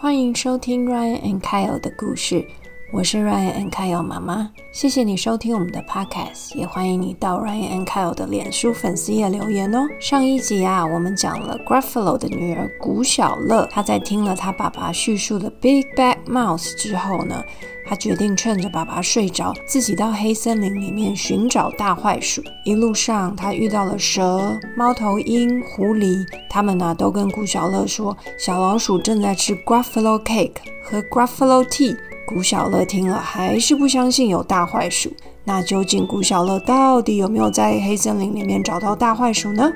欢迎收听 Ryan and Kyle 的故事，我是 Ryan and Kyle 妈妈。谢谢你收听我们的 Podcast，也欢迎你到 Ryan and Kyle 的脸书粉丝页留言哦。上一集啊，我们讲了 Gruffalo 的女儿古小乐，她在听了她爸爸叙述的 Big Bad Mouse 之后呢，她决定趁着爸爸睡着，自己到黑森林里面寻找大坏鼠。一路上，她遇到了蛇、猫头鹰、狐狸，他们呢都跟古小乐说，小老鼠正在吃 Gruffalo Cake 和 Gruffalo Tea。古小乐听了，还是不相信有大坏鼠。那究竟古小乐到底有没有在黑森林里面找到大坏鼠呢？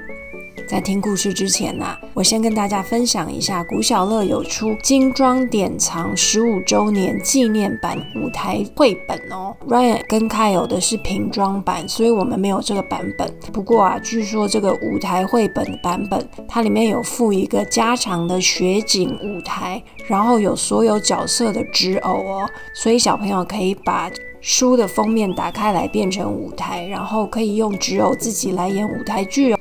在听故事之前呢，我先跟大家分享一下，古小乐有出精装典藏十五周年纪念版舞台绘本哦。Ryan 跟 Kyle 的是瓶装版，所以我们没有这个版本。不过啊，据说这个舞台绘本的版本，它里面有附一个加长的雪景舞台，然后有所有角色的纸偶哦，所以小朋友可以把书的封面打开来变成舞台，然后可以用纸偶自己来演舞台剧哦。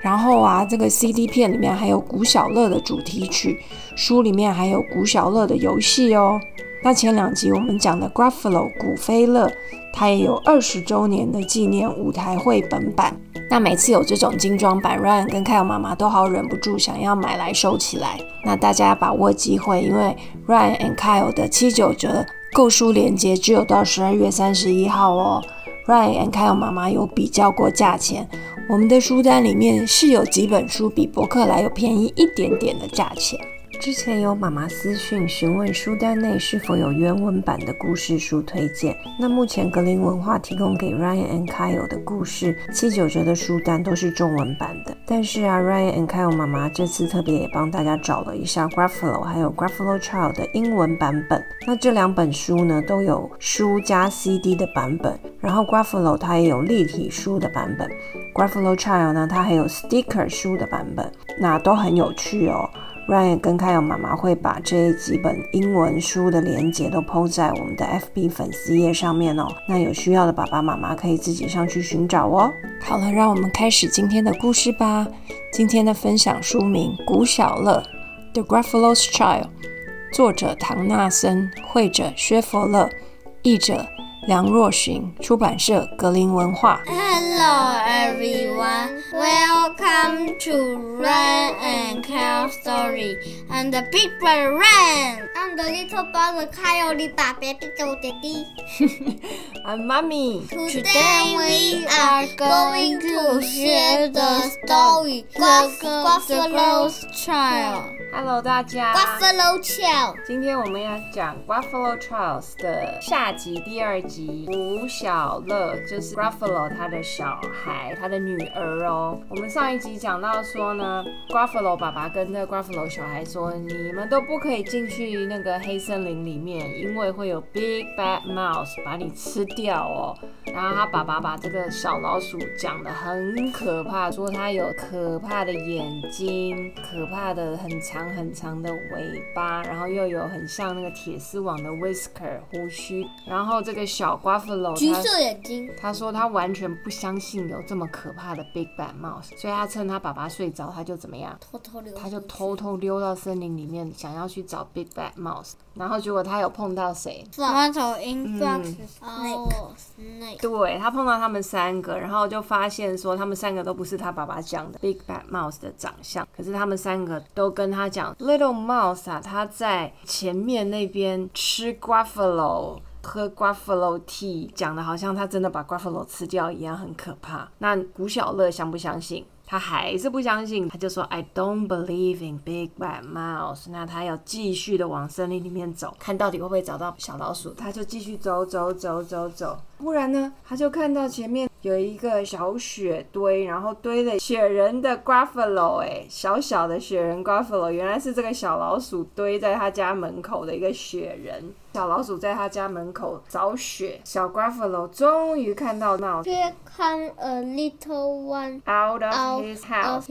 然后啊，这个 CD 片里面还有古小乐的主题曲，书里面还有古小乐的游戏哦。那前两集我们讲的 Gruffalo 古飞乐，它也有二十周年的纪念舞台绘本版。那每次有这种精装版，Ryan 跟 Kyle 妈妈都好忍不住想要买来收起来。那大家把握机会，因为 Ryan and Kyle 的七九折购书链接只有到十二月三十一号哦。Ryan and Kyle 妈妈有比较过价钱。我们的书单里面是有几本书比博客来有便宜一点点的价钱。之前有妈妈私讯询问书单内是否有原文版的故事书推荐。那目前格林文化提供给 Ryan and Kyle 的故事七九折的书单都是中文版的。但是啊，Ryan and Kyle 妈妈这次特别也帮大家找了一下 Gruffalo 还有 Gruffalo Child 的英文版本。那这两本书呢都有书加 CD 的版本，然后 Gruffalo 它也有立体书的版本，Gruffalo Child 呢它还有 sticker 书的版本，那都很有趣哦。Ryan 跟 Kyle 妈妈会把这几本英文书的连接都抛在我们的 FB 粉丝页上面哦。那有需要的爸爸妈妈可以自己上去寻找哦。好了，让我们开始今天的故事吧。今天的分享书名《古小乐》（The Gruffalo's Child），作者唐纳森，绘者薛佛勒，译者梁若寻，出版社格林文化。Hello everyone, welcome to Ren and Kyle story. I'm the big brother Ren. I'm the little brother Kyle, the baby daddy. I'm Mommy。 Today we are going to share the story Gruff- Gruffalo's Child. Hello，大家。 Gruffalo Child. 今天我们要讲 Gruffalo Charles 的下集第二集，古小乐就是 Gruffalo 他的小孩，他的女 儿哦。我们上一集讲到说呢，Gruffalo 爸爸跟那个 Gruffalo 小孩说，你们都不可以进去那个黑森林里面，因为会有 Big Bad Mouse 把你吃掉哦。然后他爸爸把这个小老鼠讲得很可怕，说它有可怕的眼睛，可怕的很长很长的尾巴，然后又有很像那个铁丝网的 whisker 胡须。然后这个小 Gruffalo 橘他色眼睛，他说他完全不相信有这么可怕的 Big Bad Mouse，所以他趁他爸爸睡着，他就怎么样？偷偷溜，他就偷偷溜到森林里面，想要去找 Big Bad Mouse。然后结果他有碰到谁？猫头鹰嗯 Fox Snake Snake。对他碰到他们三个，然后就发现说他们三个都不是他爸爸讲的 Big Bad Mouse 的长相，可是他们三个都跟他讲 Little Mouse 啊，他在前面那边吃 Gruffalo。喝 Gruffalo tea，讲的好像他真的把 Gruffalo 吃掉一样，很可怕。那古小乐相不相信？他还是不相信，他就说 I don't believe in Big Bad Mouse。那他要继续的往森林里面走，看到底会不会找到小老鼠。他就继续走走走走走。忽然呢，他就看到前面有一个小雪堆，然后堆了雪人的 Gruffalo，哎，小小的雪人 Gruffalo，原来是这个小老鼠堆在他家门口的一个雪人。小老鼠在他家门口找雪，小 Gruffalo 终于看到 Mouse Here come a little one out of his house.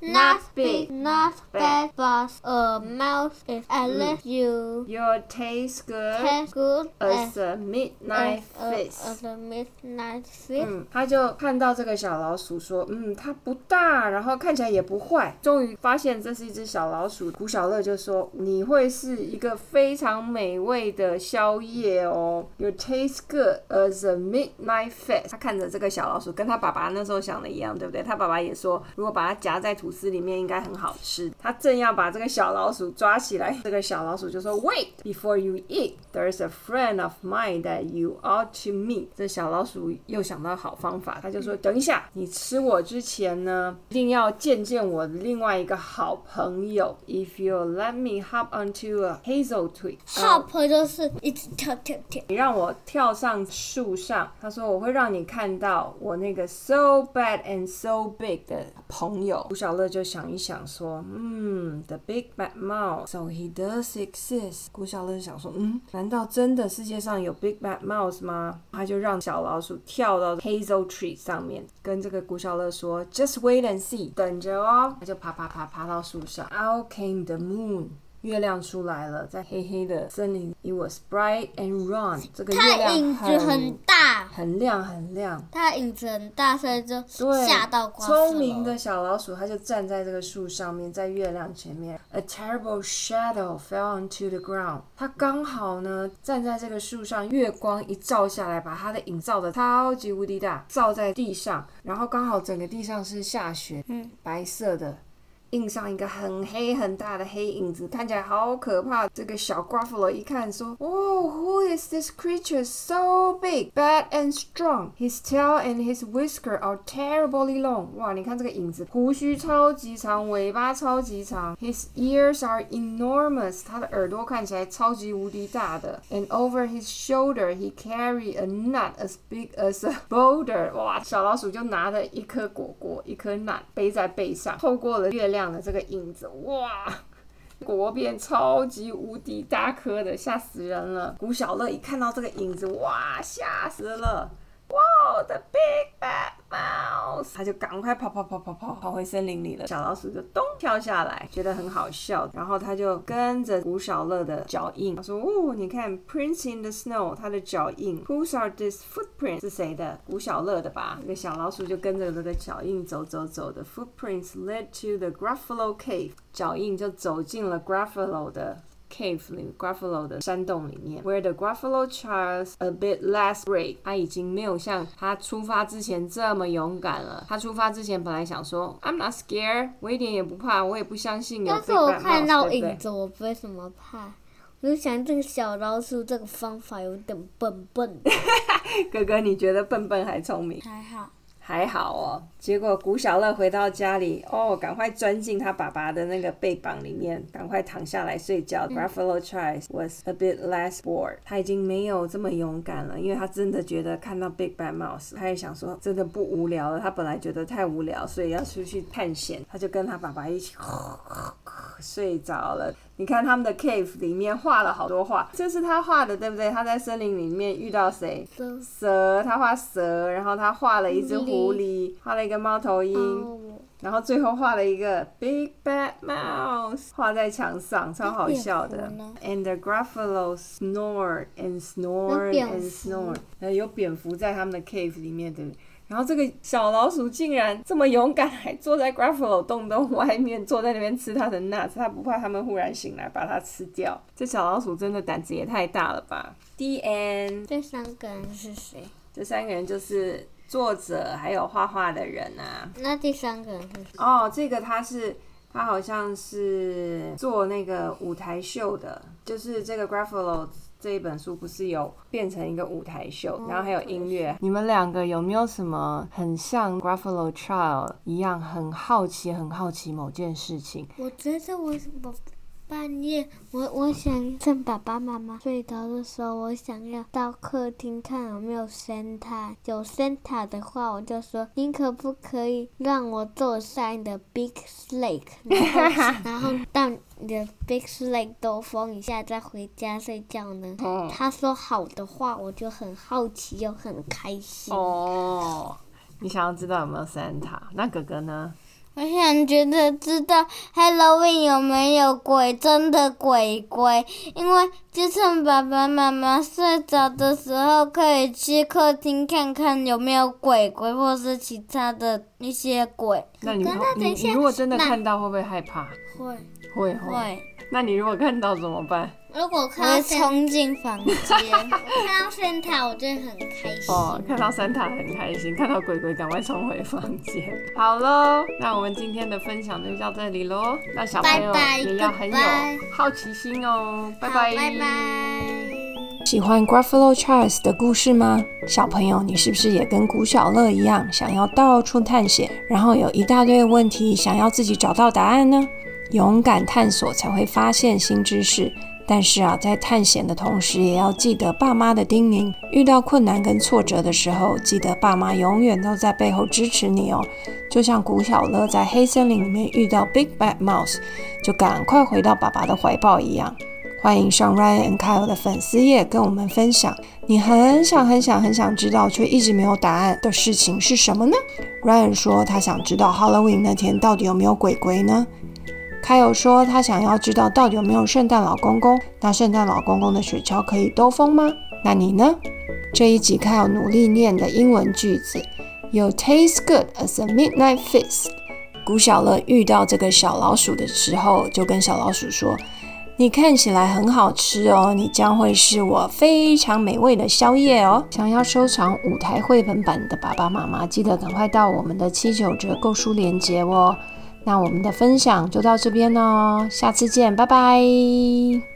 Not big, not bad, but a mouse is unless you Your taste good taste good as as a midnight fish. Midnight. 嗯，他就看到这个小老鼠，说：“嗯，它不大，然后看起来也不坏。”终于发现这是一只小老鼠。古小乐就说：“你会是一个非常美味的宵夜哦。Your taste good as a midnight feast。”他看着这个小老鼠，跟他爸爸那时候想的一样，对不对？他爸爸也说，如果把它夹在吐司里面，应该很好吃。他正要把这个小老鼠抓起来，这个小老鼠就说：“Wait before you eat, there's a friend of mine that you ought to meet。”这小老鼠又想到好方法，他就说：“等一下，你吃我之前呢，一定要见见我的另外一个好朋友。If you let me hop onto a hazel tree，呃 Hop 就是一直跳跳跳。你让我跳上树上，他说我会让你看到我那个 so bad and so big 的朋友。吴小乐就想一想说，嗯，the big bad mouse，so he does exist。古小乐想说，嗯，难道真的世界上有 big bad mouse 吗？他就让小老鼠跳到 hazel tree 上面，跟这个古小乐说，just wait and see，等着哦。他就爬爬爬爬到树上，out came the moon。月亮出来了，在黑黑的森林，It was bright and round。这个月亮影子很很大，很亮很亮。它的影子很大，所以就对，吓到瓜聪明的小老鼠，它就站在这个树上面，在月亮前面。A terrible shadow fell onto the ground。它刚好呢站在这个树上，月光一照下来，把它的影照的超级无敌大，照在地上，然后刚好整个地上是下雪，嗯，白色的。印上一个很黑很大的黑影子，看起来好可怕。这个小 Gruffalo 一看说：“哦、oh,，Who is this creature so big, bad and strong? His tail and his whisker are terribly long。”哇，你看这个影子，胡须超级长，尾巴超级长。His ears are enormous，他的耳朵看起来超级无敌大的。And over his shoulder he carry a nut as big as a boulder。哇，小老鼠就拿着一颗果果，一颗 nut 背在背上，透过了月亮 这个影子，哇！国变超级无敌大颗的，吓死人了。古小乐一看到这个影子，哇，吓死了！哇，the big bad mouse！他就赶快跑跑跑跑跑跑回森林里了。小老鼠就咚跳下来，觉得很好笑，然后他就跟着古小乐的脚印，他说：“哦，你看，Prince in the Snow，他的脚印。Whose are these footprints？是谁的？古小乐的吧？”那个小老鼠就跟着这个脚印走走走的。Footprints led to the Gruffalo Cave，脚印就走进了 Gruffalo 的。Cave 里 Gruffalo 的山洞里面，where the Gruffalo Charles a bit less brave，他已经没有像他出发之前这么勇敢了。他出发之前本来想说，I'm not scared，我一点也不怕，我也不相信有但是我看到影子，我不会什么怕。我就想这个小老鼠这个方法有点笨笨，哥哥，你觉得笨笨还聪明？还好。还好哦。结果古小乐回到家里，哦，赶快钻进他爸爸的那个背膀里面，赶快躺下来睡觉。Gruffalo Charles was a bit less bored，他已经没有这么勇敢了，因为他真的觉得看到 Big Bad Mouse，他也想说真的不无聊了。他本来觉得太无聊，所以要出去探险，他就跟他爸爸一起睡着了。你看他们的 cave 里面画了好多画，这是他画的，对不对？他在森林里面遇到谁？这蛇，他画蛇，然后他画了一只狐狸，画了一个猫头鹰，哦然后最后画了一个 Big Bad Mouse，画在墙上，超好笑的。And the Gruffalo snored and snored and snored，呃，有蝙蝠在他们的 cave 里面的。然后这个小老鼠竟然这么勇敢，还坐在 Gruffalo 洞洞外面，坐在那边吃它的 nuts，它不怕它们忽然醒来把它吃掉。这小老鼠真的胆子也太大了吧！The end。这三个人是谁？这三个人就是作者还有画画的人啊。那第三个人是谁？哦，这个他是他好像是做那个舞台秀的，就是这个 Gruffalo 这一本书不是有变成一个舞台秀，然后还有音乐。你们两个有没有什么很像 Gruffalo Child 一样很好奇、很好奇某件事情？我觉得我我半夜，我我想趁爸爸妈妈睡着的时候，我想要到客厅看有没有 Santa。有 Santa 的话，我就说您可不可以让我坐上你的 Big Sleigh，然后 然后到你的 Big Sleigh 兜风一下再回家睡觉呢？他说好的话，我就很好奇又很开心。哦，你想要知道有没有 Santa？那哥哥呢？我想觉得知道 Halloween 有没有鬼，真的鬼鬼，因为就趁爸爸妈妈睡着的时候，可以去客厅看看有没有鬼鬼，或是其他的一些鬼。那你你如果真的看到，会不会害怕？会会会。那你如果看到怎么办？如果看到冲进房间，看到圣塔，我就会很开心。哦，看到三塔很开心，看到鬼鬼赶快冲回房间。好喽，那我们今天的分享就到这里喽。那小朋友拜拜也要很有好奇心哦。拜拜拜拜。喜欢 Gruffalo Charles 的故事吗？小朋友，你是不是也跟古小乐一样，想要到处探险，然后有一大堆问题想要自己找到答案呢？勇敢探索才会发现新知识。但是啊，在探险的同时，也要记得爸妈的叮咛。遇到困难跟挫折的时候，记得爸妈永远都在背后支持你哦。就像古小乐在黑森林里面遇到 Big Bad Mouse，就赶快回到爸爸的怀抱一样。欢迎上 Ryan and Kyle 的粉丝页跟我们分享，你很想很想很想知道却一直没有答案的事情是什么呢？Ryan 说他想知道 Halloween 那天到底有没有鬼鬼呢？Kyle 说他想要知道到底有没有圣诞老公公，那圣诞老公公的雪橇可以兜风吗？那你呢？这一集 Kyle 努力念的英文句子有 taste good as a midnight feast。古小乐遇到这个小老鼠的时候，就跟小老鼠说。你看起来很好吃哦，你将会是我非常美味的宵夜哦。想要收藏舞台绘本版的爸爸妈妈，记得赶快到我们的七九折购书链接哦。那我们的分享就到这边哦，下次见，拜拜。